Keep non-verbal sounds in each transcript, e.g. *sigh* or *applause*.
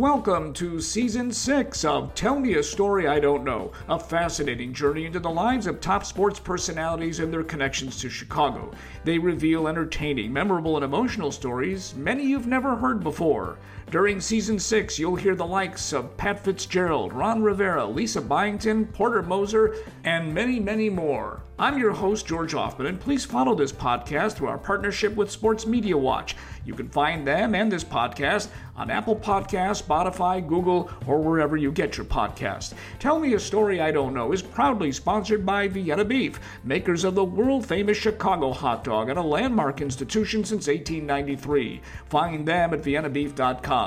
Welcome to season six of Tell Me a Story I Don't Know, a fascinating journey into the lives of top sports personalities and their connections to Chicago. They reveal entertaining, memorable, and emotional stories many you've never heard before. During season six, you'll hear the likes of Pat Fitzgerald, Ron Rivera, Lisa Byington, Porter Moser, and many, many more. I'm your host, George Ofman, and please follow this podcast through our partnership with Sports Media Watch. You can find them and this podcast on Apple Podcasts, Spotify, Google, or wherever you get your podcast. Tell Me a Story I Don't Know is proudly sponsored by Vienna Beef, makers of the world famous Chicago hot dog and a landmark institution since 1893. Find them at viennabeef.com.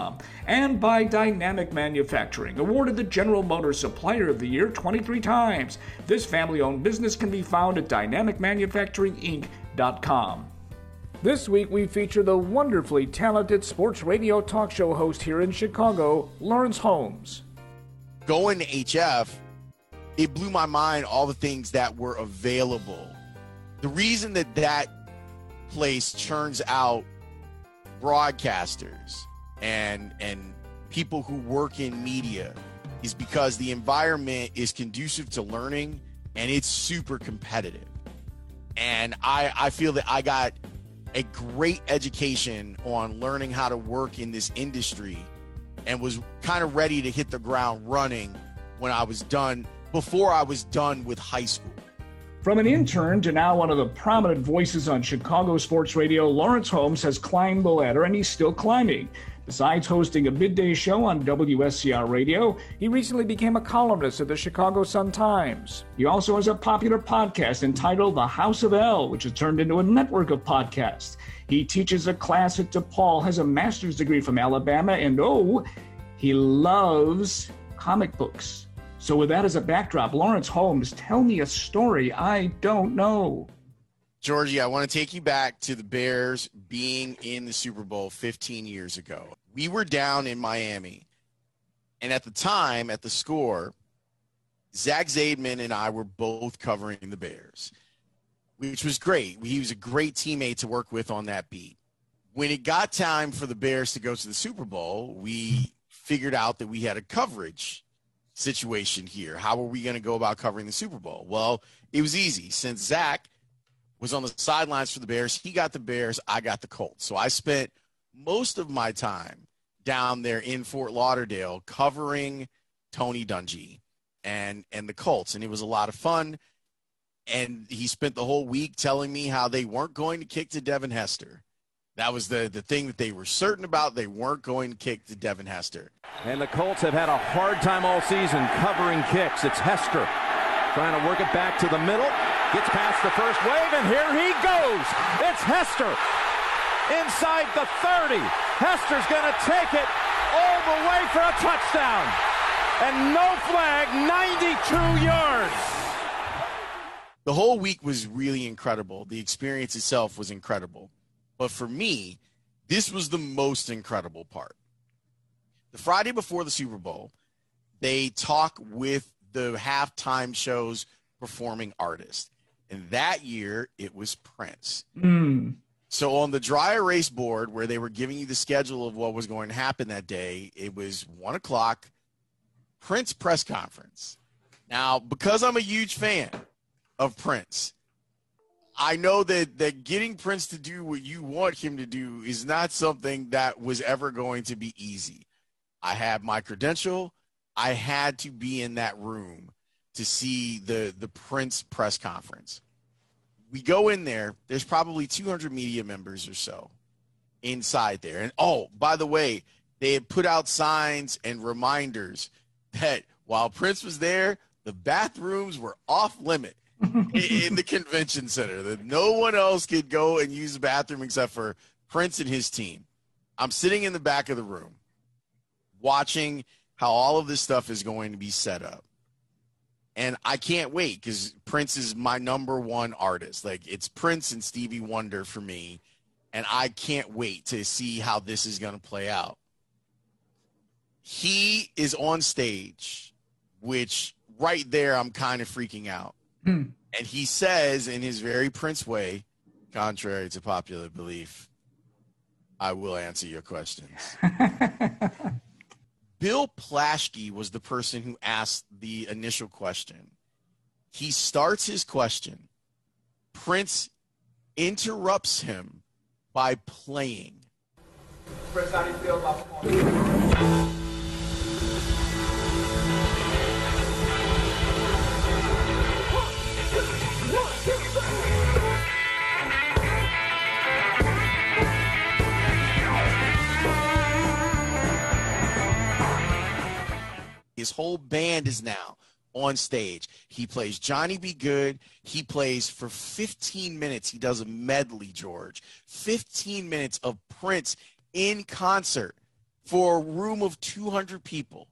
And by Dynamic Manufacturing, awarded the General Motors Supplier of the Year 23 times. This family owned business can be found at dynamicmanufacturinginc.com. This week we feature the wonderfully talented sports radio talk show host here in Chicago, Lawrence Holmes. Going to HF, it blew my mind all the things that were available. The reason that that place churns out broadcasters and and people who work in media is because the environment is conducive to learning and it's super competitive. And I I feel that I got a great education on learning how to work in this industry and was kind of ready to hit the ground running when I was done, before I was done with high school. From an intern to now one of the prominent voices on Chicago sports radio, Lawrence Holmes has climbed the ladder and he's still climbing. Besides hosting a midday show on WSCR radio, he recently became a columnist at the Chicago Sun-Times. He also has a popular podcast entitled The House of L, which has turned into a network of podcasts. He teaches a class at DePaul, has a master's degree from Alabama, and oh, he loves comic books. So, with that as a backdrop, Lawrence Holmes, tell me a story I don't know. Georgie, I want to take you back to the Bears being in the Super Bowl 15 years ago. We were down in Miami, and at the time, at the score, Zach Zaidman and I were both covering the Bears, which was great. He was a great teammate to work with on that beat. When it got time for the Bears to go to the Super Bowl, we figured out that we had a coverage situation here. How were we going to go about covering the Super Bowl? Well, it was easy since Zach was on the sidelines for the Bears. He got the Bears, I got the Colts. So I spent most of my time down there in Fort Lauderdale covering Tony Dungy and and the Colts and it was a lot of fun and he spent the whole week telling me how they weren't going to kick to Devin Hester. That was the, the thing that they were certain about. They weren't going to kick to Devin Hester. And the Colts have had a hard time all season covering kicks. It's Hester trying to work it back to the middle. Gets past the first wave, and here he goes. It's Hester inside the 30. Hester's going to take it all the way for a touchdown. And no flag, 92 yards. The whole week was really incredible. The experience itself was incredible. But for me, this was the most incredible part. The Friday before the Super Bowl, they talk with the halftime show's performing artist. And that year, it was Prince. Mm. So on the dry erase board where they were giving you the schedule of what was going to happen that day, it was one o'clock, Prince press conference. Now, because I'm a huge fan of Prince, I know that that getting Prince to do what you want him to do is not something that was ever going to be easy. I have my credential. I had to be in that room to see the the Prince press conference. We go in there. There's probably 200 media members or so inside there. And oh, by the way, they had put out signs and reminders that while Prince was there, the bathrooms were off limit *laughs* in the convention center. That no one else could go and use the bathroom except for Prince and his team. I'm sitting in the back of the room watching how all of this stuff is going to be set up and I can't wait because Prince is my number one artist. Like it's Prince and Stevie Wonder for me, and I can't wait to see how this is going to play out. He is on stage, which right there I'm kind of freaking out, Hmm. and he says in his very Prince way, contrary to popular belief, I will answer your questions. *laughs* Bill Plaschke was the person who asked the initial question. He starts his question. Prince interrupts him by playing. Prince, how do you feel about His whole band is now on stage. He plays Johnny B. Goode. He plays for 15 minutes. He does a medley, George. 15 minutes of Prince in concert for a room of 200 people.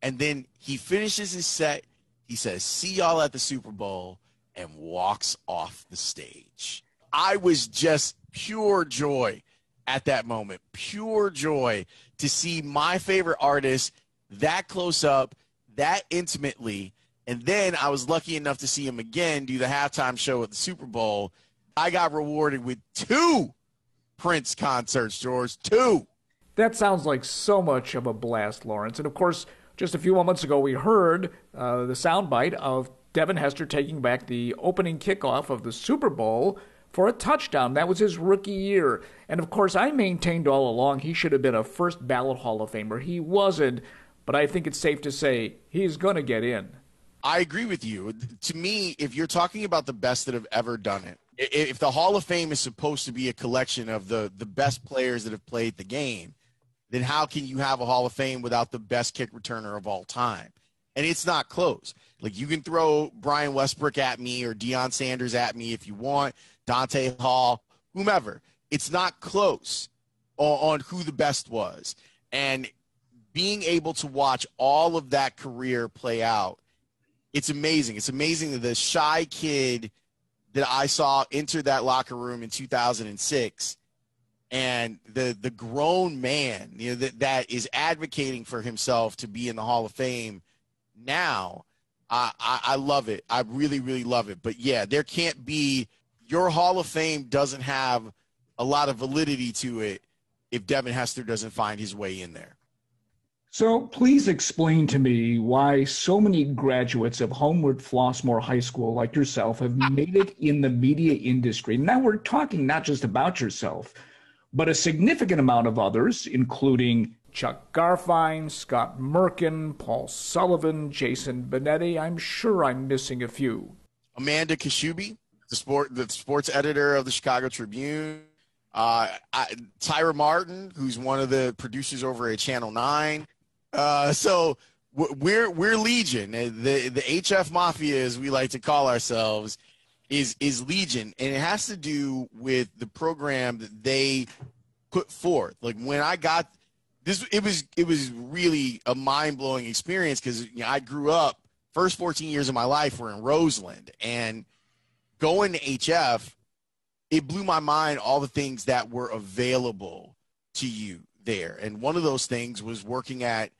And then he finishes his set. He says, See y'all at the Super Bowl, and walks off the stage. I was just pure joy at that moment, pure joy to see my favorite artist that close up, that intimately. And then I was lucky enough to see him again do the halftime show at the Super Bowl. I got rewarded with two Prince concerts, George. Two. That sounds like so much of a blast, Lawrence. And of course, just a few moments ago, we heard uh, the soundbite of Devin Hester taking back the opening kickoff of the Super Bowl for a touchdown. That was his rookie year. And of course, I maintained all along he should have been a first ballot Hall of Famer. He wasn't but I think it's safe to say he's going to get in. I agree with you. To me, if you're talking about the best that have ever done it, if the Hall of Fame is supposed to be a collection of the the best players that have played the game, then how can you have a Hall of Fame without the best kick returner of all time? And it's not close. Like you can throw Brian Westbrook at me or Deion Sanders at me if you want, Dante Hall, whomever. It's not close on, on who the best was. And being able to watch all of that career play out, it's amazing. It's amazing that the shy kid that I saw enter that locker room in 2006 and the the grown man you know, that, that is advocating for himself to be in the Hall of Fame now. I, I, I love it. I really, really love it. But yeah, there can't be your Hall of Fame doesn't have a lot of validity to it if Devin Hester doesn't find his way in there. So please explain to me why so many graduates of Homewood Flossmoor High School like yourself have made it in the media industry. Now we're talking not just about yourself, but a significant amount of others, including Chuck Garfien, Scott Merkin, Paul Sullivan, Jason Benetti. I'm sure I'm missing a few. Amanda Kaschube, the sport the sports editor of the Chicago Tribune. Uh, I, Tyra Martin, who's one of the producers over at Channel Nine. Uh, so we're we're Legion. The the HF Mafia, as we like to call ourselves, is is Legion, and it has to do with the program that they put forth. Like when I got this, it was it was really a mind blowing experience because you know, I grew up. First 14 years of my life were in Roseland, and going to HF, it blew my mind all the things that were available to you there. And one of those things was working at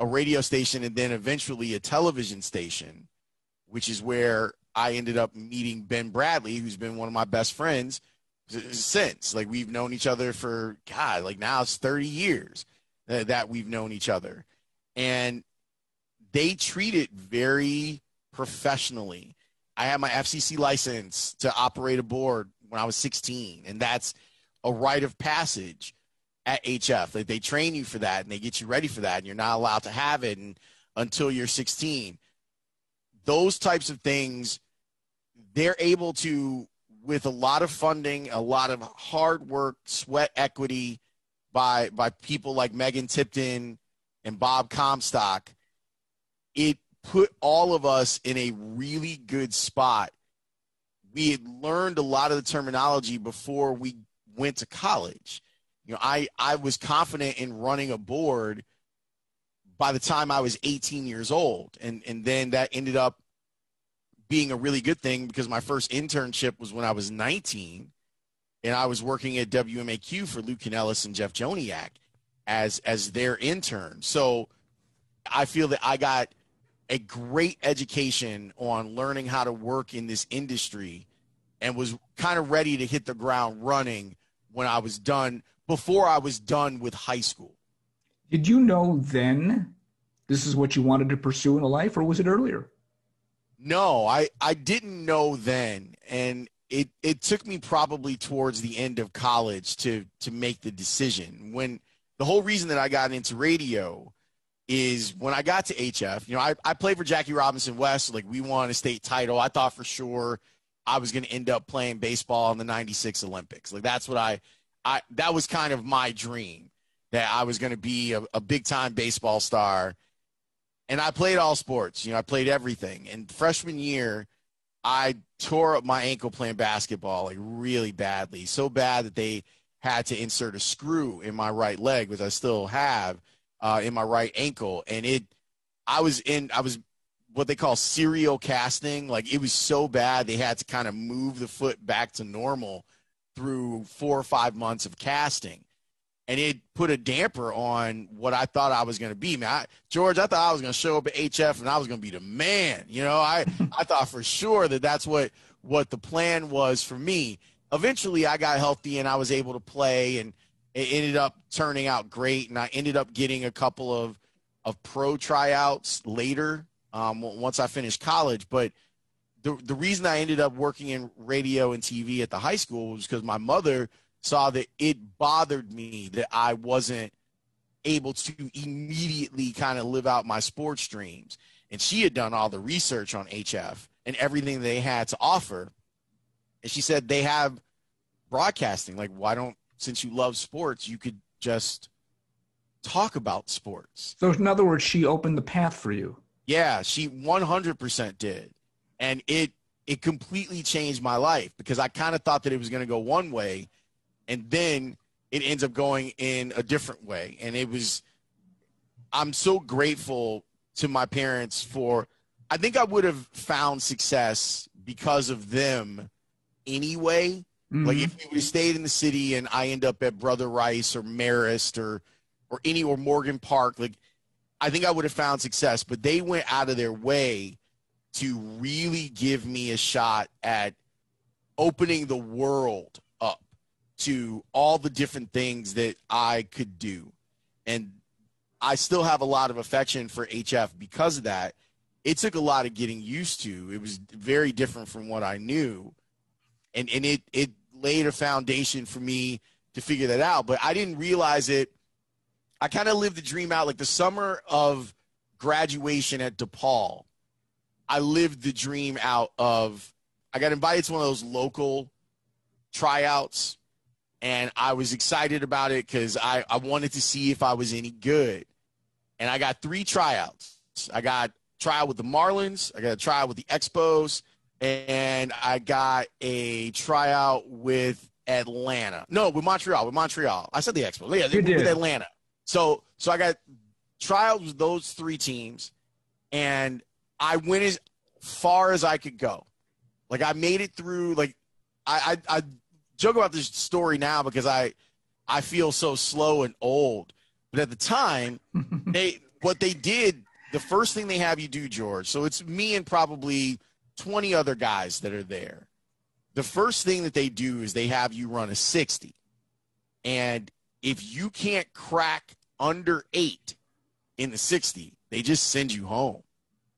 a radio station and then eventually a television station, which is where I ended up meeting Ben Bradley, who's been one of my best friends since. Like we've known each other for God, like now it's 30 years that we've known each other. And they treat it very professionally. I had my FCC license to operate a board when I was 16, and that's a rite of passage at HF. Like they train you for that and they get you ready for that, and you're not allowed to have it and, until you're 16. Those types of things, they're able to, with a lot of funding, a lot of hard work, sweat equity by by people like Megan Tipton and Bob Comstock, it put all of us in a really good spot. We had learned a lot of the terminology before we went to college you know, I, I was confident in running a board by the time I was 18 years old. And, and then that ended up being a really good thing because my first internship was when I was 19 and I was working at WMAQ for Lou Canellis and Jeff Joniak as, as their intern. So I feel that I got a great education on learning how to work in this industry and was kind of ready to hit the ground running when I was done before I was done with high school. Did you know then this is what you wanted to pursue in a life, or was it earlier? No, I, I didn't know then. And it, it took me probably towards the end of college to, to make the decision. When the whole reason that I got into radio is when I got to HF, you know, I, I played for Jackie Robinson West. Like we won a state title. I thought for sure I was going to end up playing baseball in the 96 Olympics. Like that's what I, I, that was kind of my dream that I was going to be a, a big time baseball star. And I played all sports, you know, I played everything. And freshman year, I tore up my ankle playing basketball like really badly, so bad that they had to insert a screw in my right leg, which I still have uh, in my right ankle. And it, I was in, I was what they call serial casting. Like it was so bad they had to kind of move the foot back to normal through four or five months of casting and it put a damper on what I thought I was going to be. Man, I, George, I thought I was going to show up at HF and I was going to be the man. You know, I I thought for sure that that's what what the plan was for me. Eventually, I got healthy and I was able to play, and it ended up turning out great. And I ended up getting a couple of of pro tryouts later um, once I finished college. But the the reason I ended up working in radio and TV at the high school was because my mother – saw that it bothered me that I wasn't able to immediately kind of live out my sports dreams. And she had done all the research on HF and everything they had to offer. And she said they have broadcasting. Like, why don't, since you love sports, you could just talk about sports. So, in other words, she opened the path for you. Yeah, she 100% did. And it, it completely changed my life because I kind of thought that it was going to go one way and then it ends up going in a different way. And it was, I'm so grateful to my parents for, I think I would have found success because of them anyway. Mm-hmm. Like if we would have stayed in the city and I end up at Brother Rice or Marist or, or any, or Morgan Park, like I think I would have found success, but they went out of their way to really give me a shot at opening the world up to all the different things that I could do. And I still have a lot of affection for HF because of that. It took a lot of getting used to. It was very different from what I knew. And and it it laid a foundation for me to figure that out. But I didn't realize it. I kind of lived the dream out like the summer of graduation at DePaul. I lived the dream out of I got invited to one of those local tryouts and I was excited about it because I, I wanted to see if I was any good. And I got three tryouts. I got tryout with the Marlins, I got a tryout with the Expos, and I got a tryout with Atlanta. No, with Montreal. With Montreal. I said the Expos. Yeah, you with did. Atlanta. So so I got trials with those three teams, and I went as far as I could go. Like I made it through. Like I I, I joke about this story now because I I feel so slow and old. But at the time, *laughs* they what they did, the first thing they have you do, George. So it's me and probably 20 other guys that are there. The first thing that they do is they have you run a 60. And if you can't crack under 8 in the 60, they just send you home.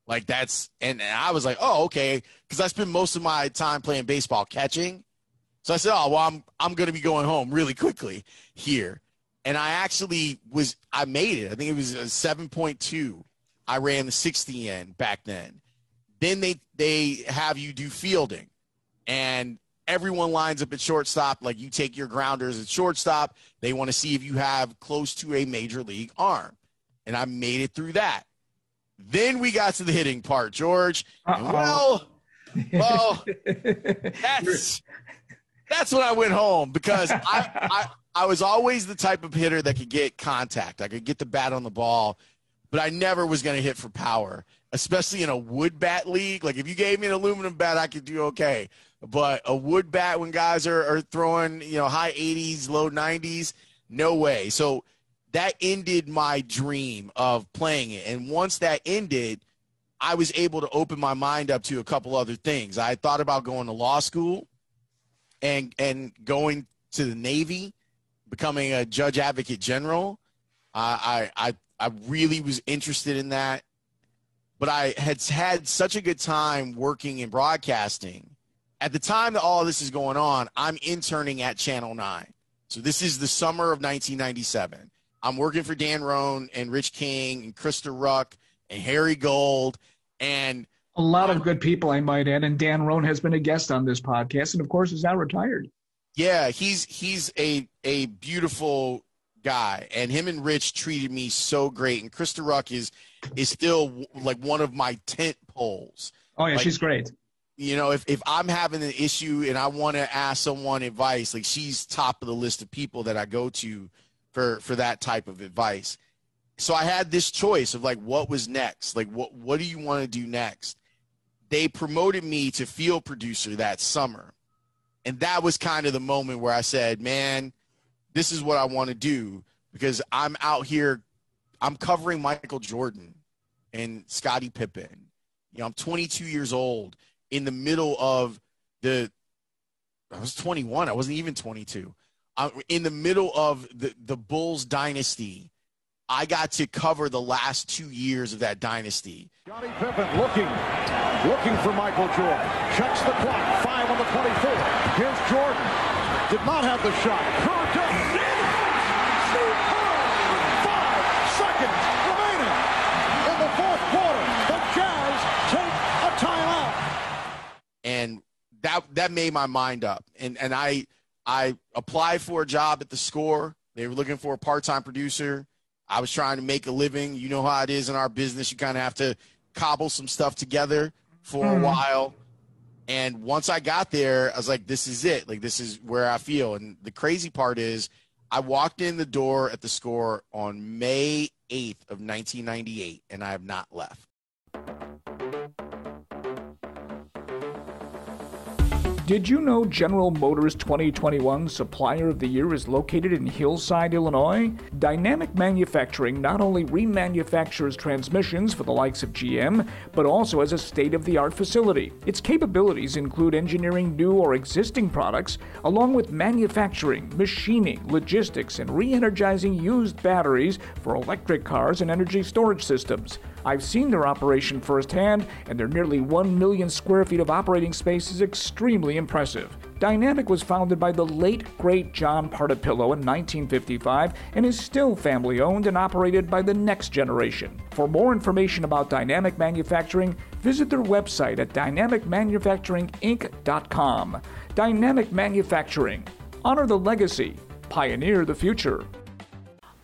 Like that's and, and I was like, "Oh, okay," cuz I spend most of my time playing baseball catching so I said, "Oh, well, I'm I'm going to be going home really quickly here." And I actually was I made it. I think it was a 7.2. I ran the 60 in back then. Then they they have you do fielding. And everyone lines up at shortstop like you take your grounders at shortstop. They want to see if you have close to a major league arm. And I made it through that. Then we got to the hitting part, George. well, *laughs* well, that's that's when I went home because I, I I was always the type of hitter that could get contact. I could get the bat on the ball, but I never was going to hit for power, especially in a wood bat league. Like if you gave me an aluminum bat, I could do okay. But a wood bat when guys are, are throwing, you know, high 80s, low 90s, no way. So that ended my dream of playing it. And once that ended, I was able to open my mind up to a couple other things. I thought about going to law school and and going to the Navy, becoming a judge advocate general, I, I, I really was interested in that, but I had had such a good time working in broadcasting. At the time that all this is going on, I'm interning at Channel 9. So this is the summer of 1997. I'm working for Dan Roan and Rich King and Krista Ruck and Harry Gold and a lot of good people, I might add. And Dan Roan has been a guest on this podcast, and of course, is now retired. Yeah, he's he's a a beautiful guy, and him and Rich treated me so great. And Krista Ruck is is still like one of my tent poles. Oh yeah, like, she's great. You know, if if I'm having an issue and I want to ask someone advice, like she's top of the list of people that I go to for for that type of advice. So I had this choice of like what was next? Like what what do you want to do next? They promoted me to field producer that summer. And that was kind of the moment where I said, "Man, this is what I want to do because I'm out here I'm covering Michael Jordan and Scottie Pippen. You know, I'm 22 years old in the middle of the I was 21. I wasn't even 22. I'm in the middle of the the Bulls dynasty I got to cover the last two years of that dynasty. Scottie Pippen looking, looking for Michael Jordan. Checks the clock. Five on the 24. Here's Jordan. Did not have the shot does it. Five seconds remaining in the fourth quarter. The Jazz take a timeout. And that that made my mind up. And and I I applied for a job at the score. They were looking for a part-time producer. I was trying to make a living. You know how it is in our business. You kind of have to cobble some stuff together for mm. a hmm. while. And once I got there, I was like, this is it. Like, this is where I feel. And the crazy part is, I walked in the door at the score on May 8th of 1998, and I have not left. Did you know General Motors 2021 Supplier of the Year is located in Hillside, Illinois? Dynamic Manufacturing not only remanufactures transmissions for the likes of GM, but also has a state of the art facility. Its capabilities include engineering new or existing products, along with manufacturing, machining, logistics, and re energizing used batteries for electric cars and energy storage systems. I've seen their operation firsthand, and their nearly 1 million square feet of operating space is extremely impressive. Dynamic was founded by the late, great John Partapillo in 1955 and is still family owned and operated by the next generation. For more information about Dynamic Manufacturing, visit their website at dynamicmanufacturinginc.com. Dynamic Manufacturing. Honor the legacy, pioneer the future.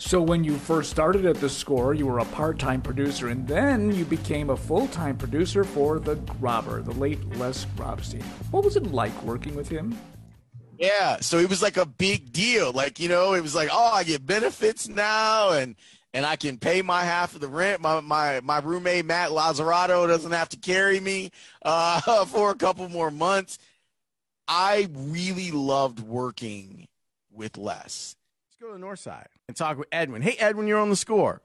So, when you first started at the score, you were a part time producer, and then you became a full time producer for The Grobber, the late Les Grobstein. What was it like working with him? Yeah, so it was like a big deal. Like, you know, it was like, oh, I get benefits now and and I can pay my half of the rent. My my my roommate Matt Lazzarato doesn't have to carry me uh, *laughs* for a couple more months. I really loved working with Les. Let's go to the north side and talk with Edwin. Hey, Edwin, you're on the score.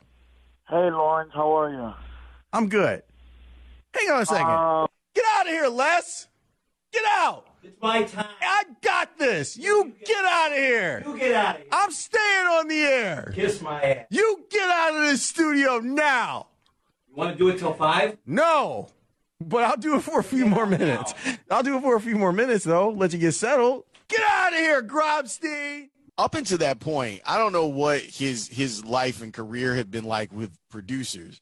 Hey, Lawrence, how are you? I'm good. Hang on a second. Uh, Get out of here, Les. Get out. It's my time. I got this. You, you get, out of here. You get out of here. I'm staying on the air. Kiss my ass. You get out of this studio now. You want to do it till five? No. But I'll do it for a few more minutes. I'll do it for a few more minutes, though. Let you get settled. Get out of here, Grobstein. Up until that point, I don't know what his his life and career had been like with producers,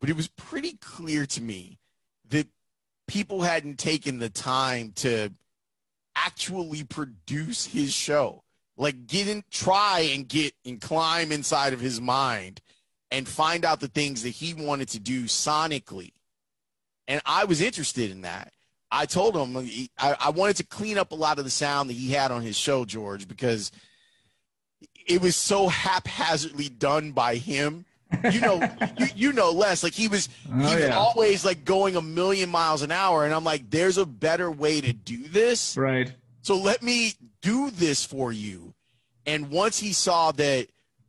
but it was pretty clear to me that people hadn't taken the time to actually produce his show. Like in try and get and climb inside of his mind and find out the things that he wanted to do sonically. And I was interested in that. I told him I, I wanted to clean up a lot of the sound that he had on his show, George, because it was so haphazardly done by him. You know, *laughs* you, you know Les. Like he was, Oh, he was yeah. always like going a million miles an hour, and I'm like, there's a better way to do this. Right. So let me do this for you. And once he saw that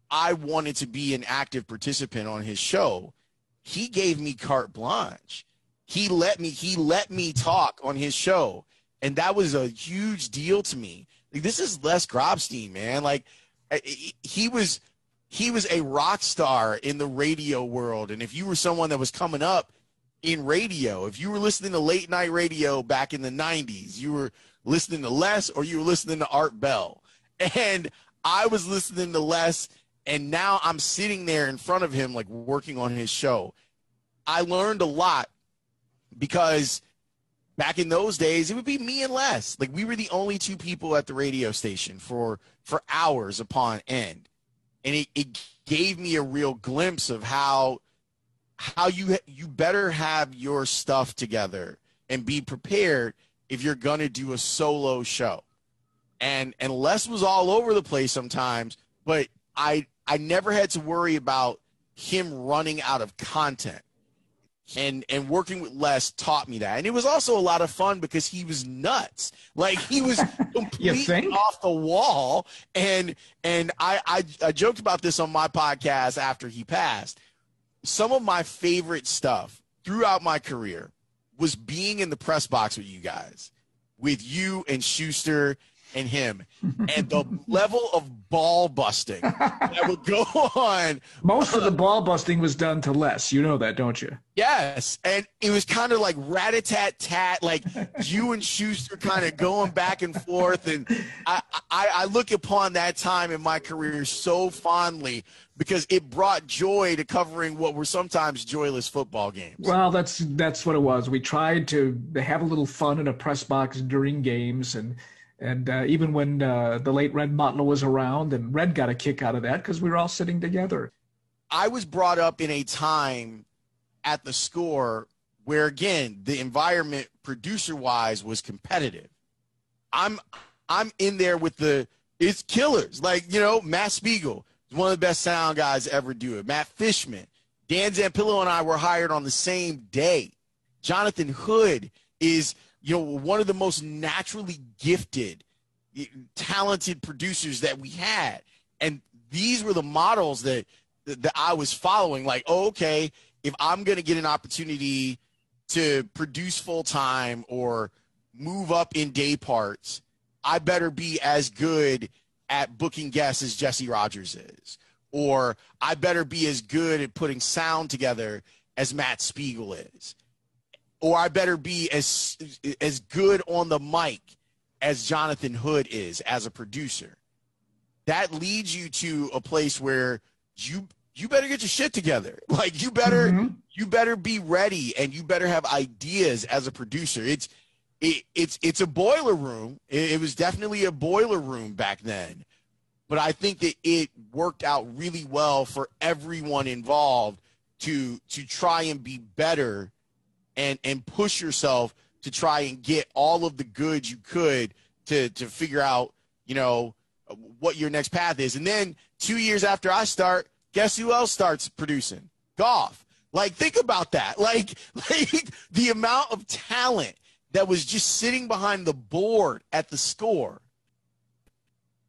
I wanted to be an active participant on his show, he gave me carte blanche. He let me he let me talk on his show. And that was a huge deal to me. Like this is Les Grobstein, man. Like he was he was a rock star in the radio world. And if you were someone that was coming up in radio, if you were listening to late night radio back in the 90s, you were listening to Les or you were listening to Art Bell. And I was listening to Les, and now I'm sitting there in front of him, like working on his show. I learned a lot because back in those days, it would be me and Les. Like we were the only two people at the radio station for for hours upon end, and it, it gave me a real glimpse of how how you you better have your stuff together and be prepared if you're gonna do a solo show. And and Les was all over the place sometimes, but I I never had to worry about him running out of content and and working with Les taught me that. And it was also a lot of fun because he was nuts. Like he was *laughs* completely off the wall. And and I, I I joked about this on my podcast after he passed. Some of my favorite stuff throughout my career was being in the press box with you guys, with you and Schuster and him, and the level of ball busting that would go on Most of the ball busting was done to Les. You know that, don't you? Yes, and it was kind of like rat a tat tat, like you and Schuster kind of going back and forth. And I, I, I look upon that time in my career so fondly because it brought joy to covering what were sometimes joyless football games. Well, that's that's what it was. We tried to have a little fun in a press box during games, and and uh, even when uh, the late Red Mottlow was around, and Red got a kick out of that because we were all sitting together. I was brought up in a time at the score where again the environment producer wise was competitive. I'm I'm in there with the it's killers. Like, you know, Matt Spiegel one of the best sound guys ever do it. Matt Fishman, Dan Zampillo and I were hired on the same day. Jonathan Hood is, you know, one of the most naturally gifted, talented producers that we had. And these were the models that that I was following. Like, oh, okay, if I'm going to get an opportunity to produce full time or move up in day parts, I better be as good at booking guests as Jesse Rogers is, or I better be as good at putting sound together as Matt Spiegel is, or I better be as as good on the mic as Jonathan Hood is as a producer. That leads you to a place where you you better get your shit together. *laughs* Like you better mm-hmm. you better be ready and you better have ideas as a producer. It's it, it's it's a boiler room. It, it was definitely a boiler room back then, but I think that it worked out really well for everyone involved to to try and be better and and push yourself to try and get all of the good you could to to figure out you know what your next path is. And then two years after I start, guess who else starts producing? Golf. Like think about that. *laughs* Like like the amount of talent that was just sitting behind the board at the score.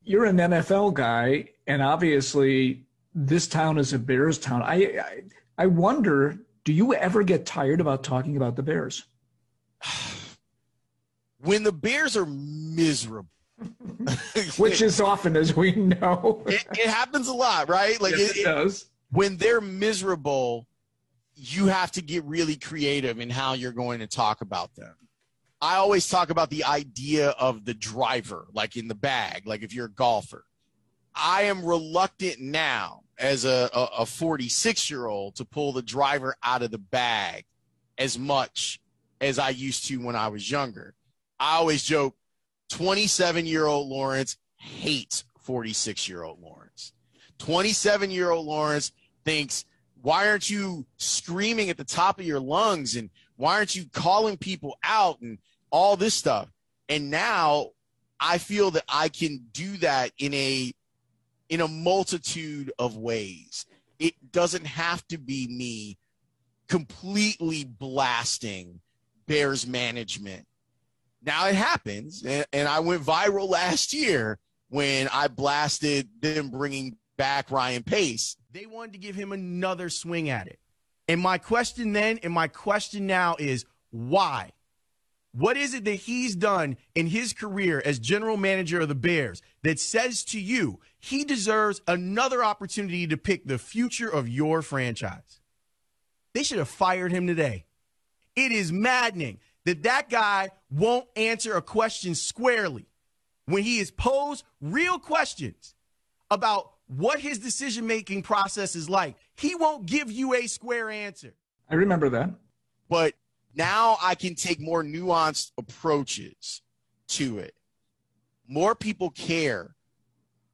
You're an NFL guy, and obviously this town is a Bears town. I I, I wonder, do you ever get tired about talking about the Bears? *sighs* When the Bears are miserable, *laughs* Which is often, as we know. it, it happens a lot, right? Like Yes, it, it does. when they're miserable, you have to get really creative in how you're going to talk about them. I always talk about the idea of the driver, like in the bag, like if you're a golfer. I am reluctant now as a, a 46 year old to pull the driver out of the bag as much as I used to when I was younger. I always joke 27 year old Lawrence hates 46 year old Lawrence. 27 year old Lawrence thinks, why aren't you screaming at the top of your lungs and why aren't you calling people out and all this stuff? And now I feel that I can do that in a in a multitude of ways. It doesn't have to be me completely blasting Bears management. Now it happens, and, and I went viral last year when I blasted them bringing back Ryan Pace. They wanted to give him another swing at it. And my question then and my question now is why? What is it that he's done in his career as general manager of the Bears that says to you he deserves another opportunity to pick the future of your franchise? They should have fired him today. It is maddening that that guy won't answer a question squarely when he is posed real questions about what his decision making process is like. He won't give you a square answer. I remember that. But now I can take more nuanced approaches to it. More people care.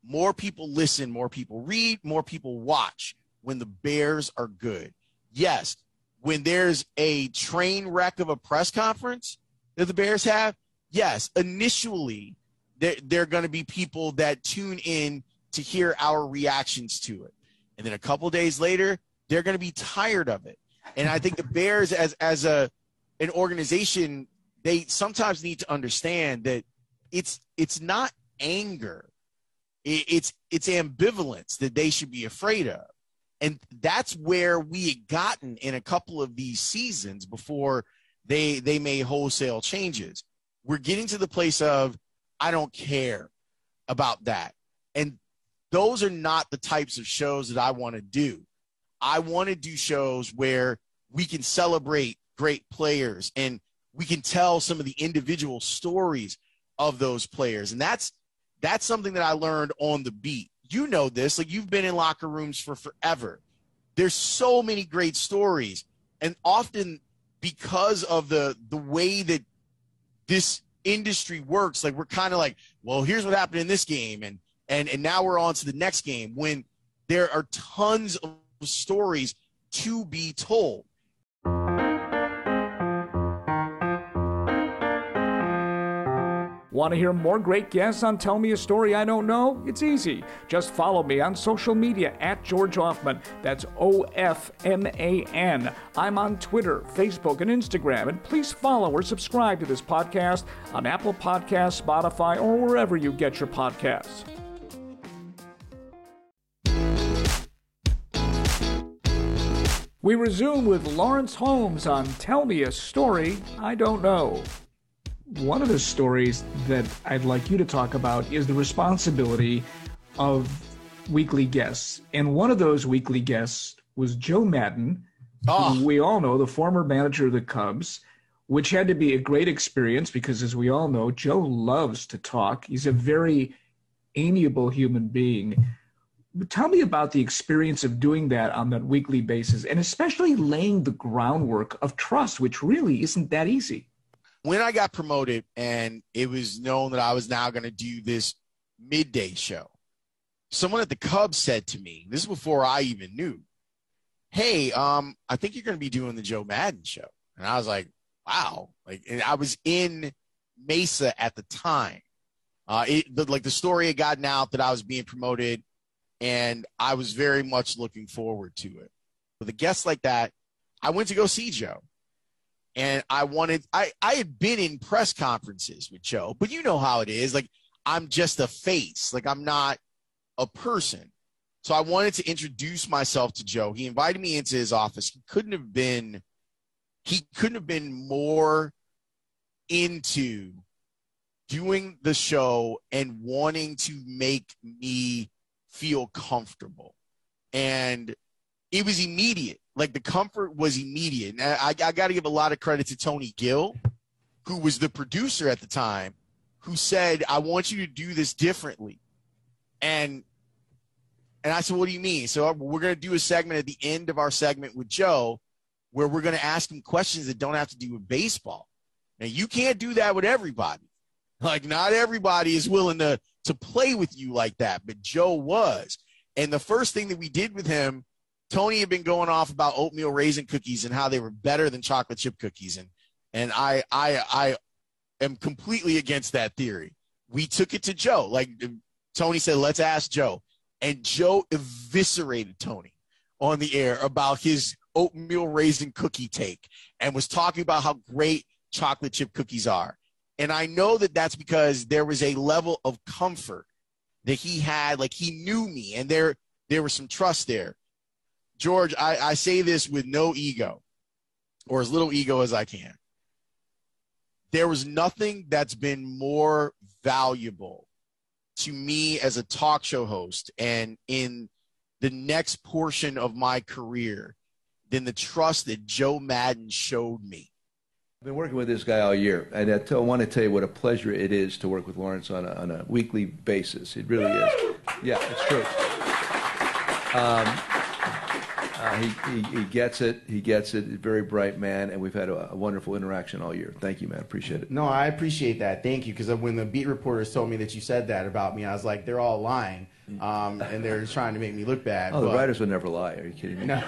More people listen. More people read. More people watch when the Bears are good. Yes, when there's a train wreck of a press conference that the Bears have, yes, initially there, there are going to be people that tune in to hear our reactions to it. And then a couple days later, they're going to be tired of it. And I think the Bears as as a an organization, they sometimes need to understand that it's it's not anger. It's it's ambivalence that they should be afraid of. And that's where we had gotten in a couple of these seasons before they they made wholesale changes. We're getting to the place of I don't care about that. And those are not the types of shows that I want to do. I want to do shows where we can celebrate great players and we can tell some of the individual stories of those players. And that's that's something that I learned on the beat. You know this, like you've been in locker rooms for forever. There's so many great stories and often because of the the way that this industry works, like we're kind of like, well, here's what happened in this game and and and now we're on to the next game when there are tons of stories to be told. Want to hear more great guests on Tell Me a Story I Don't Know? It's easy. Just follow me on social media at George Ofman. That's O F M A N. I'm on Twitter, Facebook, and Instagram. And please follow or subscribe to this podcast on Apple Podcasts, Spotify, or wherever you get your podcasts. We resume with Lawrence Holmes on Tell Me a Story I Don't Know. One of the stories that I'd like you to talk about is the responsibility of weekly guests. And one of those weekly guests was Joe Maddon, Oh. who ah. we all know, the former manager of the Cubs, which had to be a great experience because, as we all know, Joe loves to talk. He's a very amiable human being. Tell me about the experience of doing that on that weekly basis, and especially laying the groundwork of trust, which really isn't that easy. When I got promoted and it was known that I was now going to do this midday show, someone at the Cubs said to me, this is before I even knew, Hey, um, I think you're going to be doing the Joe Maddon show. And I was like, wow. Like, and I was in Mesa at the time. Uh, it, the, like the story had gotten out that I was being promoted and I was very much looking forward to it. With a guest like that, I went to go see Joe and I wanted I I had been in press conferences with Joe, but you know how it is. Like I'm just a face. Like I'm not a person. So I wanted to introduce myself to Joe. He invited me into his office. He couldn't have been he couldn't have been more into doing the show and wanting to make me feel comfortable. And it was immediate. Like the comfort was immediate. And I, I got to give a lot of credit to Tony Gill, who was the producer at the time, who said, I want you to do this differently. And And I said, What do you mean? So uh, we're going to do a segment at the end of our segment with Joe where we're going to ask him questions that don't have to do with baseball. Now, you can't do that with everybody. Like, not everybody is willing to, to play with you like that, but Joe was. And the first thing that we did with him, Tony had been going off about oatmeal raisin cookies and how they were better than chocolate chip cookies. And, and I, I, I am completely against that theory. We took it to Joe. Like Tony said, let's ask Joe. And Joe eviscerated Tony on the air about his oatmeal raisin cookie take and was talking about how great chocolate chip cookies are. And I know that that's because there was a level of comfort that he had, like he knew me and there, there was some trust there. George, I, I say this with no ego or as little ego as I can. There was nothing that's been more valuable to me as a talk show host and in the next portion of my career than the trust that Joe Maddon showed me. I've been working with this guy all year, and I, want to tell you what a pleasure it is to work with Lawrence on a, on a weekly basis. It really is. Yeah, it's true. Um, uh, he, he, he, gets it. He gets it. Very bright man, and we've had a, a, wonderful interaction all year. Thank you, man. Appreciate it. No, I appreciate that. Thank you. Because when the beat reporters told me that you said that about me, I was like, they're all lying, um, and they're trying to make me look bad. Oh, but... the writers would never lie. Are you kidding me? No.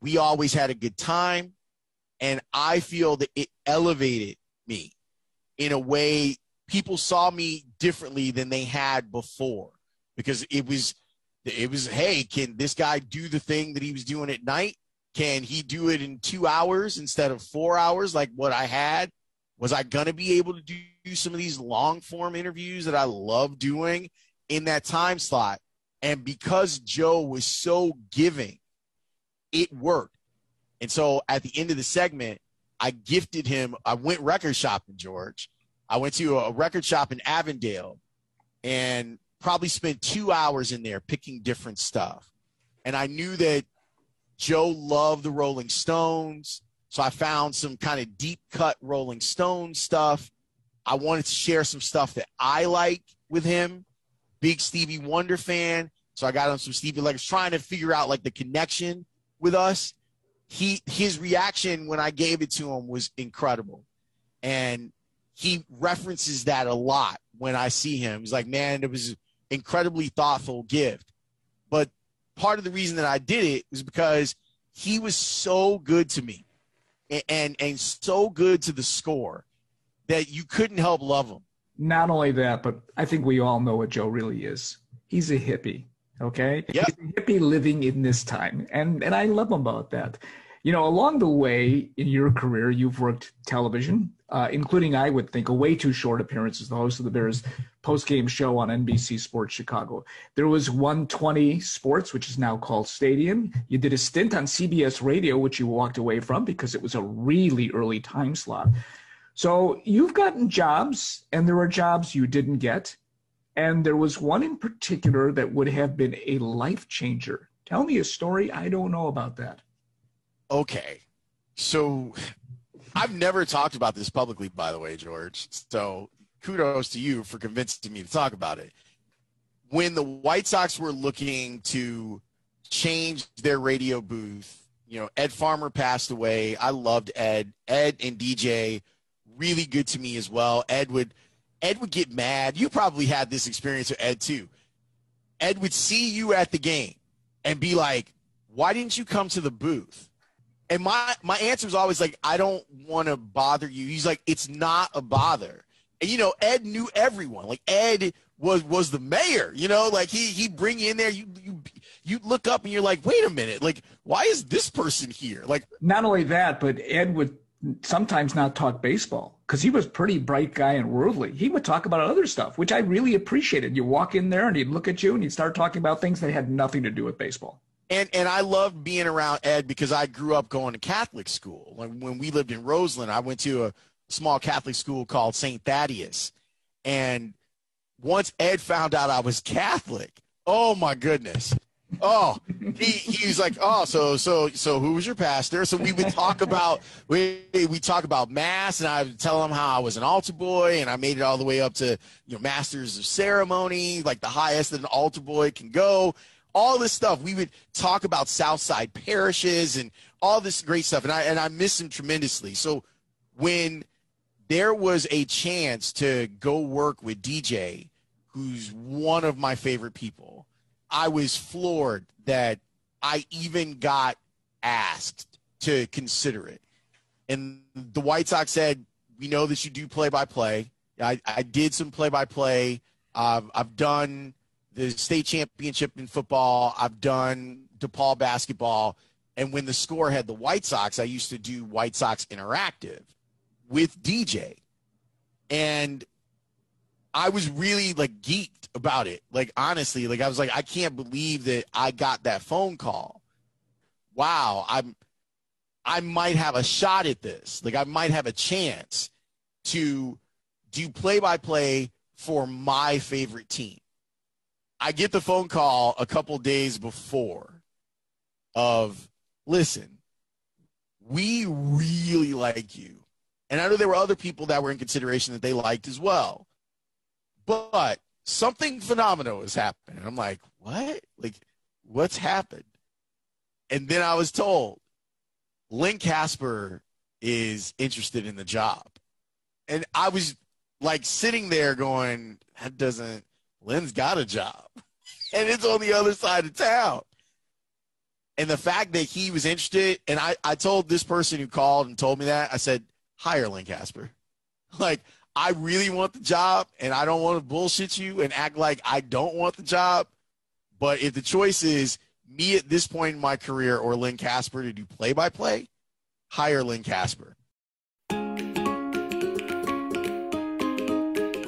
we always had a good time, and I feel that it elevated me in a way people saw me differently than they had before because it was it was, hey, can this guy do the thing that he was doing at night? Can he do it in two hours instead of four hours like what I had? Was I going to be able to do some of these long form interviews that I love doing in that time slot? And because Joe was so giving, it worked. And so at the end of the segment, I gifted him, I went record shopping, George. I went to a record shop in Avondale and probably spent two hours in there picking different stuff. And I knew that Joe loved the Rolling Stones. So I found some kind of deep cut Rolling Stone stuff. I wanted to share some stuff that I like with him. Big Stevie Wonder fan. So I got him some Stevie like trying to figure out like the connection with us. He his reaction when I gave it to him was incredible. And he references that a lot when I see him. He's like, man, it was incredibly thoughtful gift. But part of the reason that I did it was because he was so good to me and, and, and so good to the score that you couldn't help love him. Not only that, but I think we all know what Joe really is. He's a hippie. Okay. Yeah. He's a hippie living in this time. And and I love him about that. You know, along the way in your career, you've worked television, uh, including, I would think, a way too short appearance as the host of the Bears post-game show on NBC Sports Chicago. There was 120 Sports, which is now called Stadium. You did a stint on CBS Radio, which you walked away from because it was a really early time slot. So you've gotten jobs, and there are jobs you didn't get. And there was one in particular that would have been a life changer. Tell me a story I don't know about that okay, so I've never talked about this publicly, by the way, George. So kudos to you for convincing me to talk about it. When the White Sox were looking to change their radio booth, you know, Ed Farmer passed away. I loved Ed. Ed and DJ, really good to me as well. Ed would Ed would get mad. You probably had this experience with Ed too. Ed would see you at the game and be like, "Why didn't you come to the booth?" And my my answer was always like, I don't want to bother you. He's like, it's not a bother. And you know, Ed knew everyone. Like Ed was was the mayor. You know, like he he bring you in there. You you you look up and you're like, wait a minute. Like, why is this person here? Like, not only that, but Ed would sometimes not talk baseball because he was pretty bright guy and worldly. He would talk about other stuff, which I really appreciated. You walk in there and he'd look at you and he'd start talking about things that had nothing to do with baseball and and I loved being around Ed because I grew up going to Catholic school. Like when we lived in Roseland, I went to a small Catholic school called St. Thaddeus. And once Ed found out I was Catholic, oh my goodness. Oh, he, he was like, oh, so so so who was your pastor? So we would talk about we we talk about mass, and I would tell him how I was an altar boy, and I made it all the way up to you know masters of ceremony, like the highest that an altar boy can go all this stuff. We would talk about Southside parishes and all this great stuff, and I and I miss him tremendously. So when there was a chance to go work with DJ, who's one of my favorite people, I was floored that I even got asked to consider it. And the White Sox said, "We know that you do play by play. I, I did some play by play. I've done the state championship in football. I've done DePaul basketball. And when the score had the White Sox, I used to do White Sox Interactive with DJ. And I was really like geeked about it. Like, honestly, like I was like, I can't believe that I got that phone call. Wow, I'm I might have a shot at this. Like I might have a chance to do play by play for my favorite team. I get the phone call a couple days before of listen, we really like you. And I know there were other people that were in consideration that they liked as well. But something phenomenal is happening. I'm like, what? Like, what's happened? And then I was told Len Kasper is interested in the job. And I was like sitting there going, that doesn't, Len's got a job. *laughs* And it's on the other side of town. And the fact that he was interested, and I, I told this person who called and told me that, I said, hire Len Kasper. *laughs* Like, I really want the job, and I don't want to bullshit you and act like I don't want the job. But if the choice is me at this point in my career or Len Kasper to do play by play, hire Len Kasper.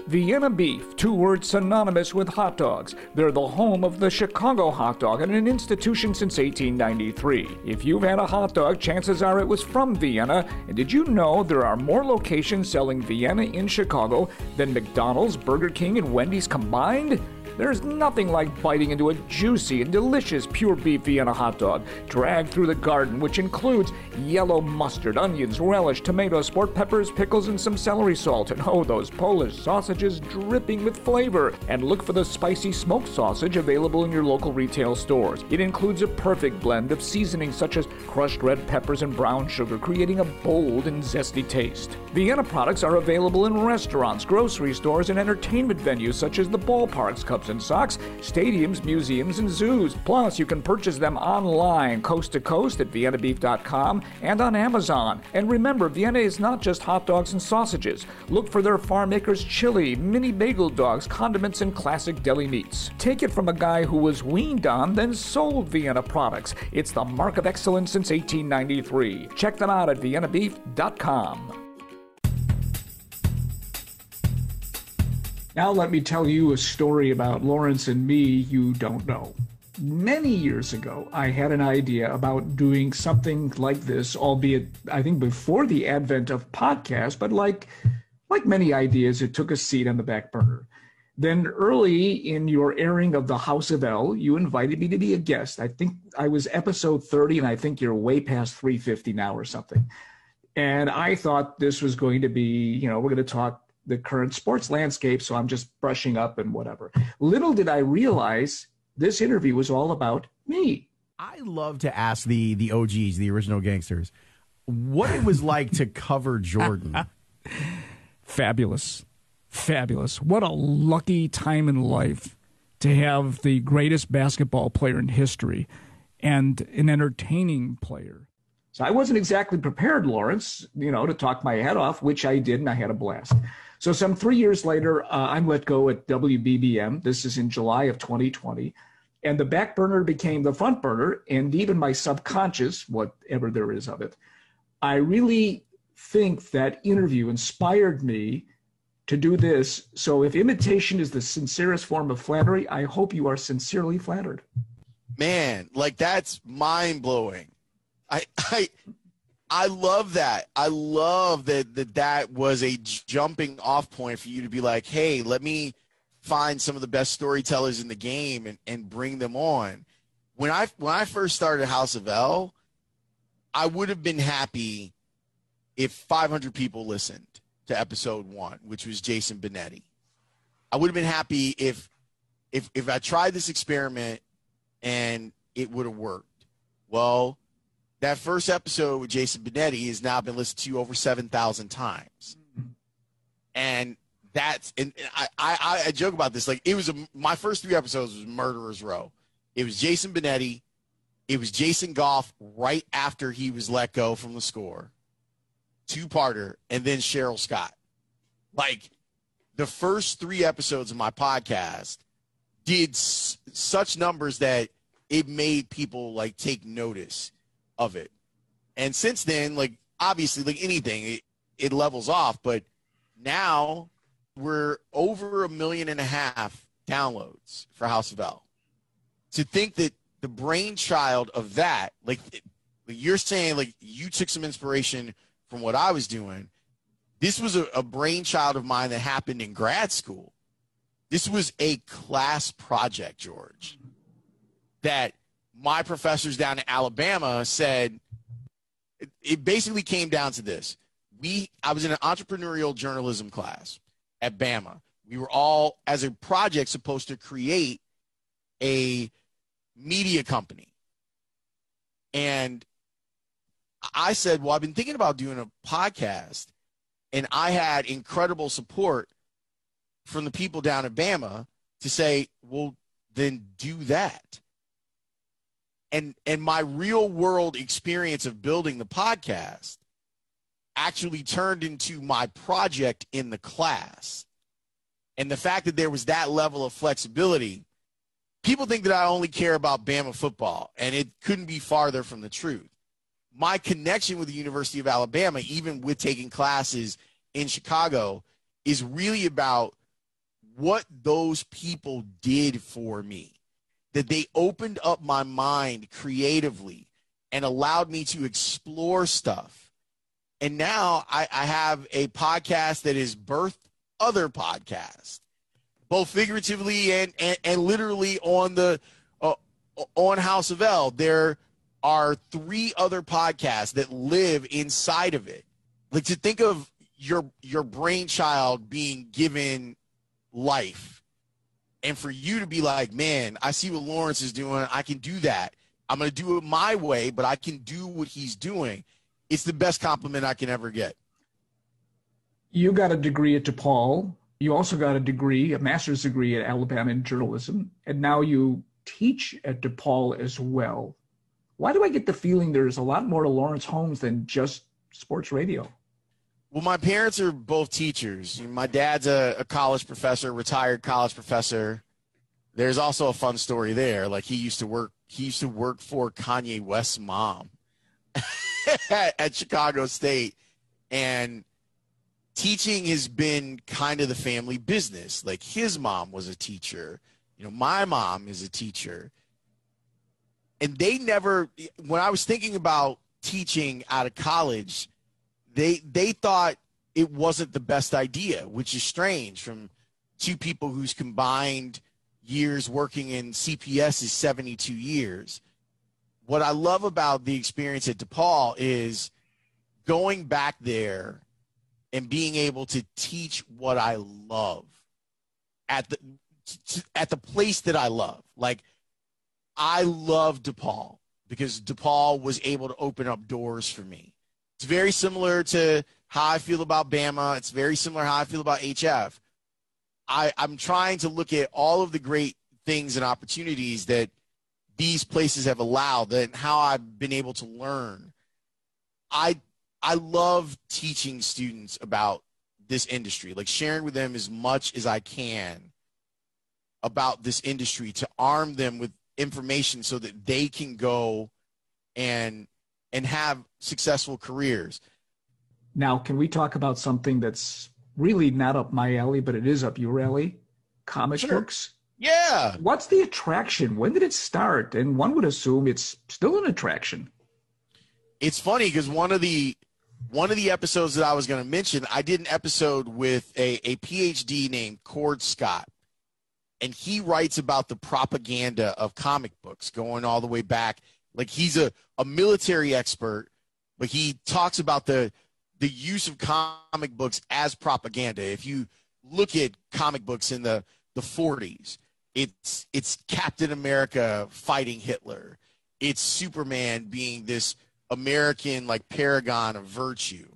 Vienna beef, two words synonymous with hot dogs. They're the home of the Chicago hot dog and an institution since 1893. If you've had a hot dog, chances are it was from Vienna. And did you know there are more locations selling Vienna in Chicago than McDonald's, Burger King, and Wendy's combined? There's nothing like biting into a juicy and delicious pure beef Vienna hot dog, dragged through the garden, which includes yellow mustard, onions, relish, tomatoes, sport peppers, pickles, and some celery salt. And oh, those Polish sausages dripping with flavor. And look for the spicy smoked sausage available in your local retail stores. It includes a perfect blend of seasonings such as crushed red peppers and brown sugar, creating a bold and zesty taste. Vienna products are available in restaurants, grocery stores, and entertainment venues such as the ballparks, Cubs and Sox, stadiums, museums, and zoos. Plus, you can purchase them online, coast to coast at viennabeef.com and on Amazon. And remember, Vienna is not just hot dogs and sausages. Look for their farm makers chili, mini bagel dogs, condiments, and classic deli meats. Take it from a guy who was weaned on, then sold Vienna products. It's the mark of excellence since 1893. Check them out at viennabeef.com. Now, let me tell you a story about Lawrence and me you don't know. Many years ago, I had an idea about doing something like this, albeit I think before the advent of podcasts, but like like many ideas, it took a seat on the back burner. Then early in your airing of the House of L, you invited me to be a guest. I think I was episode 30, and I think you're way past 350 now or something. And I thought this was going to be, you know, we're going to talk the current sports landscape, so I'm just brushing up and whatever. Little did I realize this interview was all about me. I love to ask the the OGs, the original gangsters, what it was like to cover Jordan. *laughs* Fabulous. Fabulous. What a lucky time in life to have the greatest basketball player in history and an entertaining player. So I wasn't exactly prepared, Lawrence, you know, to talk my head off, which I did, and I had a blast. So some three years later, uh, I'm let go at WBBM. This is in July of 2020. And the back burner became the front burner, and even my subconscious, whatever there is of it. I really think that interview inspired me to do this. So if imitation is the sincerest form of flattery, I hope you are sincerely flattered. Man, like that's mind blowing. I, I, I love that. I love that, that that was a jumping off point for you to be like, hey, let me find some of the best storytellers in the game and, and bring them on. When I when I first started House of L, I would have been happy if 500 people listened to episode one, which was Jason Benetti. I would have been happy if if if I tried this experiment and it would have worked. Well, that first episode with Jason Benetti has now been listened to over 7,000 times. And that's, and I, I, I joke about this. Like, it was a, my first three episodes was Murderer's Row. It was Jason Benetti. It was Jason Goff right after he was let go from the score, two parter, and then Cheryl Scott. Like, the first three episodes of my podcast did s- such numbers that it made people like take notice of it. And since then, like obviously, like anything, it, it levels off. But now we're over a million and a half downloads for House of L. To think that the brainchild of that, like you're saying, like you took some inspiration from what I was doing. This was a, a brainchild of mine that happened in grad school. This was a class project, George, that my professors down in Alabama said it, it basically came down to this. We I was in an entrepreneurial journalism class at Bama. We were all as a project supposed to create a media company. And I said, "Well, I've been thinking about doing a podcast." And I had incredible support from the people down at Bama to say, "Well, then do that." And and my real world experience of building the podcast actually turned into my project in the class. And the fact that there was that level of flexibility people think that i only care about bama football and it couldn't be farther from the truth. My connection with the university of alabama even with taking classes in chicago is really about what those people did for me that they opened up my mind creatively and allowed me to explore stuff. And now I, I have a podcast that is birthed other podcasts, both figuratively and, and, and literally on the uh, on House of L. There are three other podcasts that live inside of it. Like to think of your your brainchild being given life and for you to be like, man, I see what Lawrence is doing. I can do that. I'm going to do it my way, but I can do what he's doing. It's the best compliment I can ever get. You got a degree at DePaul. You also got a degree, a master's degree at Alabama in journalism, and now you teach at DePaul as well. Why do I get the feeling there's a lot more to Lawrence Holmes than just sports radio? Well, my parents are both teachers. My dad's a, a, college professor, retired college professor. There's also a fun story there. Like he used to work, he used to work for Kanye West's mom at, *laughs* at Chicago State, and teaching has been kind of the family business. Like his mom was a teacher. You know, my mom is a teacher. And they never, when I was thinking about teaching out of college, they they thought it wasn't the best idea, which is strange from two people whose combined years working in CPS is 72 years. What I love about the experience at DePaul is going back there and being able to teach what I love at the at the place that I love. Like I love DePaul because DePaul was able to open up doors for me. It's very similar to how I feel about Bama. It's very similar how I feel about HF. I, I'm trying to look at all of the great things and opportunities that these places have allowed and how I've been able to learn. I I love teaching students about this industry, like sharing with them as much as I can about this industry to arm them with information so that they can go and and have successful careers. Now, can we talk about something that's really not up my alley, but it is up your alley? Comic sure. books. Yeah. What's the attraction? When did it start? And one would assume it's still an attraction. It's funny because one of the one of the episodes that I was going to mention, I did an episode with a, a PhD named Cord Scott. And he writes about the propaganda of comic books going all the way back. Like he's a, a military expert, but he talks about the the use of comic books as propaganda. If you look at comic books in the, the 40s, it's it's Captain America fighting Hitler. It's Superman being this American like paragon of virtue.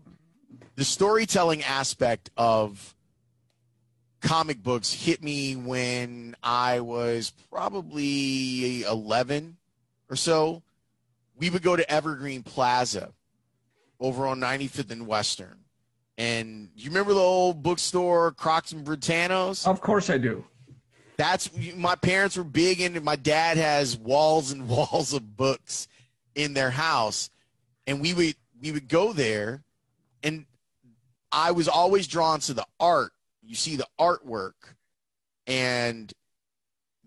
The storytelling aspect of comic books hit me when I was probably 11 or so. We would go to Evergreen Plaza over on 95th and Western. And you remember the old bookstore, Kroch's and Brentano's? Of course I do. That's my parents were big into my dad has walls and *laughs* walls of books in their house. And we would we would go there and I was always drawn to the art. You see the artwork and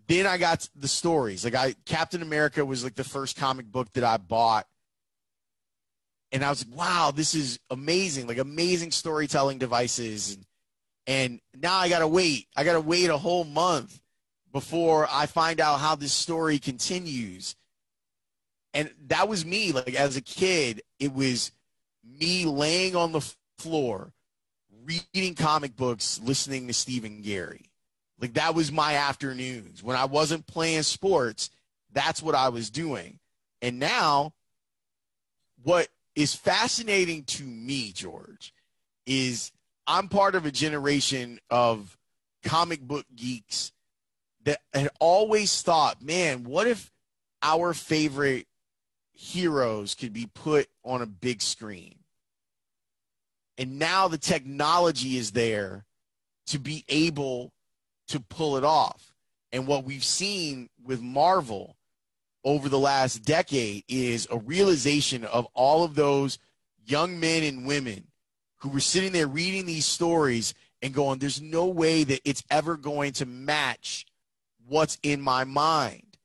then I got the stories. Like I Captain America was like the first comic book that I bought and I was like, wow, this is amazing, like amazing storytelling devices. And, and now I got to wait. I got to wait a whole month before I find out how this story continues. And that was me, like as a kid, it was me laying on the floor, reading comic books, listening to Stephen Gary. Like that was my afternoons. When I wasn't playing sports, that's what I was doing. And now, what is fascinating to me, George, is I'm part of a generation of comic book geeks that had always thought, man, what if our favorite heroes could be put on a big screen? And now the technology is there to be able to pull it off. And what we've seen with Marvel over the last decade is a realization of all of those young men and women who were sitting there reading these stories and going, there's no way that it's ever going to match what's in my mind.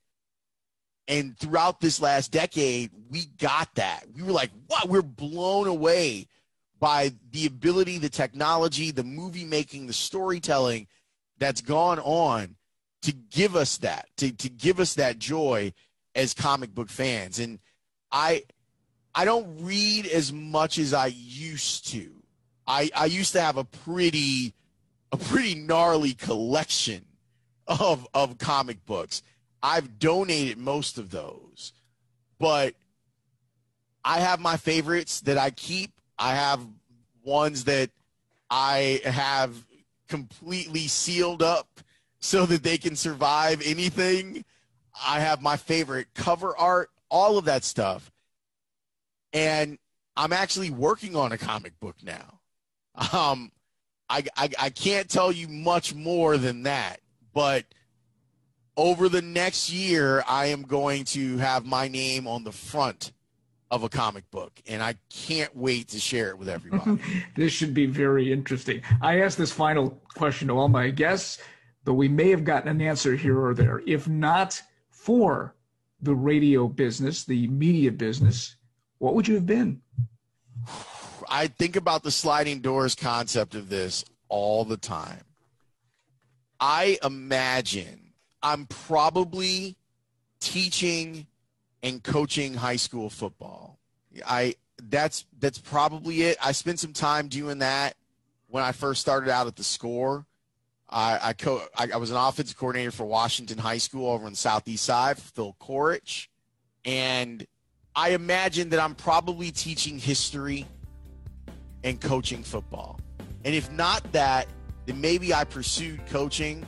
And throughout this last decade, we got that. We were like, what? We're blown away by the ability, the technology, the movie making, the storytelling that's gone on to give us that, to, to give us that joy as comic book fans. And I I don't read as much as I used to. I, I used to have a pretty a pretty gnarly collection of of comic books. I've donated most of those. But I have my favorites that I keep. I have ones that I have completely sealed up so that they can survive anything. I have my favorite cover art, all of that stuff. And I'm actually working on a comic book now. Um, I, I, I can't tell you much more than that, but over the next year, I am going to have my name on the front of a comic book, and I can't wait to share it with everybody. *laughs* this should be very interesting. I asked this final question to all my guests, but we may have gotten an answer here or there. If not, for the radio business, the media business, what would you have been? I think about the sliding doors concept of this all the time. I imagine I'm probably teaching and coaching high school football. I that's that's probably it. I spent some time doing that when I first started out at the score. I I, co- I, I was an offensive coordinator for Washington High School over on the southeast side, Phil Korich, and I imagine that I'm probably teaching history and coaching football. And if not that, then maybe I pursued coaching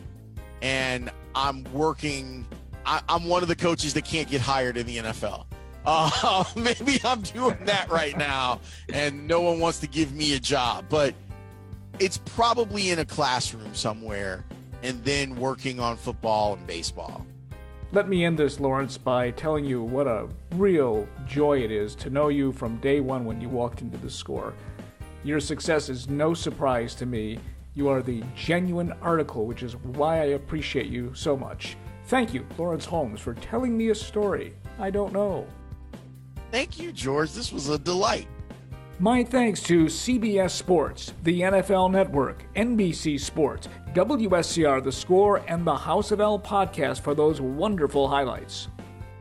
and I'm working. I, am one of the coaches that can't get hired in the NFL. Uh, *laughs* maybe I'm doing that right now and no one wants to give me a job. But it's probably in a classroom somewhere and then working on football and baseball. Let me end this, Lawrence, by telling you what a real joy it is to know you from day one when you walked into the score. Your success is no surprise to me. You are the genuine article, which is why I appreciate you so much. Thank you, Lawrence Holmes, for telling me a story I don't know. Thank you, George. This was a delight. My thanks to CBS Sports, the NFL Network, NBC Sports, WSCR The Score, and the House of L podcast for those wonderful highlights.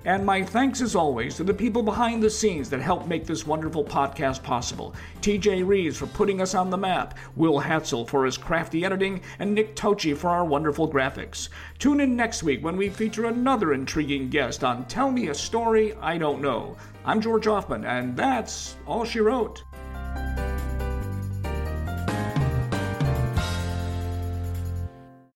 And my thanks, as always, to the people behind the scenes that help make this wonderful podcast possible. TJ Reeves for putting us on the map, Will Hatzel for his crafty editing, and Nick Tochi for our wonderful graphics. Tune in next week when we feature another intriguing guest on Tell Me a Story I Don't Know. I'm George Ofman, and that's all she wrote.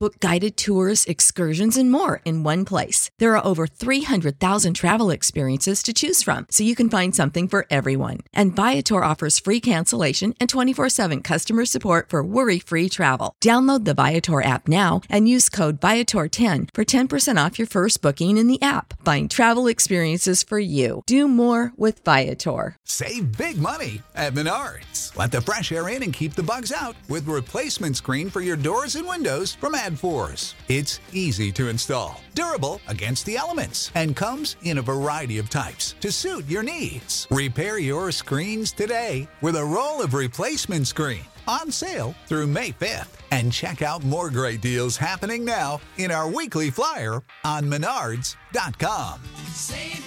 Book guided tours, excursions, and more in one place. There are over 300,000 travel experiences to choose from, so you can find something for everyone. And Viator offers free cancellation and 24 7 customer support for worry free travel. Download the Viator app now and use code Viator10 for 10% off your first booking in the app. Find travel experiences for you. Do more with Viator. Save big money at Menards. Let the fresh air in and keep the bugs out with replacement screen for your doors and windows from It's easy to install, durable against the elements, and comes in a variety of types to suit your needs. Repair your screens today with a roll of replacement screen on sale through May 5th. And check out more great deals happening now in our weekly flyer on menards.com. Save